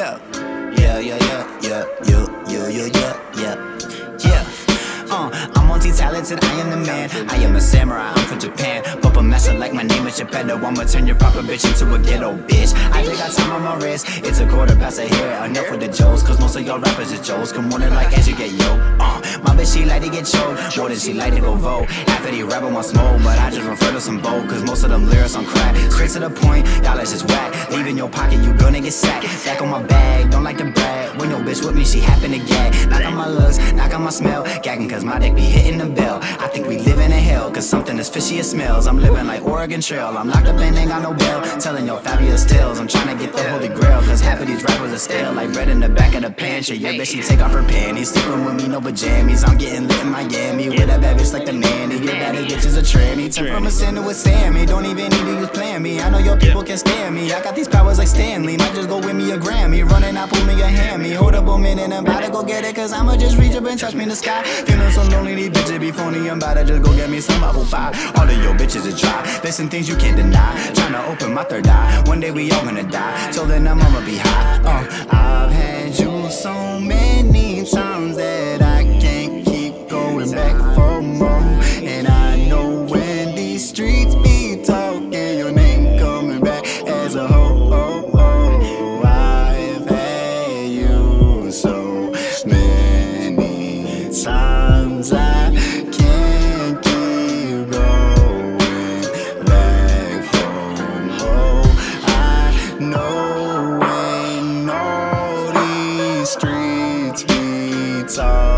yeah, yeah, yeah, yeah, yeah, yeah, yeah, yeah, yeah, yeah, yeah. Uh, I'm multi-talented, I am the man. I am a samurai, I'm from Japan. Papa Geppetto. I'ma turn your proper bitch into a ghetto bitch. I just got time on my wrist, it's a quarter past a hair. Enough with the jokes, cause most of y'all rappers are jokes. Come on like as you get yo. Uh, my bitch, she like to get choked, more than she like to go vote. After of these rapper want smoke, but I just refer to some bold, cause most of them lyrics on crack. Straight to the point, y'all is just whack. Leave in your pocket, you gonna get sacked. Back on my bag, don't like to brag. When your bitch with me, she happen to gag. My looks, knock on my smell. Gagging cause my dick be hitting the bell. I think we live in a hell, cause something is fishy it smells. I'm living like Oregon Trail. I'm locked up and ain't got no bail. Telling your fabulous tales. I'm trying to get the holy grail, cause half of these rappers are stale. Like bread in the back of the pantry. Yeah, bitch, she take off her panties. Sleeping with me, no pajamas. I'm getting lit in Miami. With a bad bitch like the man. Your baddest bitch is a tranny. Turn from a sin to a Sammy. Don't even need to use plan me. I know your people can stand me. I got these powers like Stanley. Might just go a Grammy. Running out, pull me a hammy. Hold up a minute, I'm about to go get it. Cause I'ma just reach up and touch me in the sky. Feeling so lonely, these bitches be phony. I'm about to just go get me some bubble pie. All of your bitches are dry. There's some things you can't deny. Tryna open my third eye. One day we all gonna die. Till then, I'm I'ma be high. Uh, I've had you so many times that I can't keep going back for more. And I know when these streets be tough. times I can't keep going back from home. I know when all these streets be tall.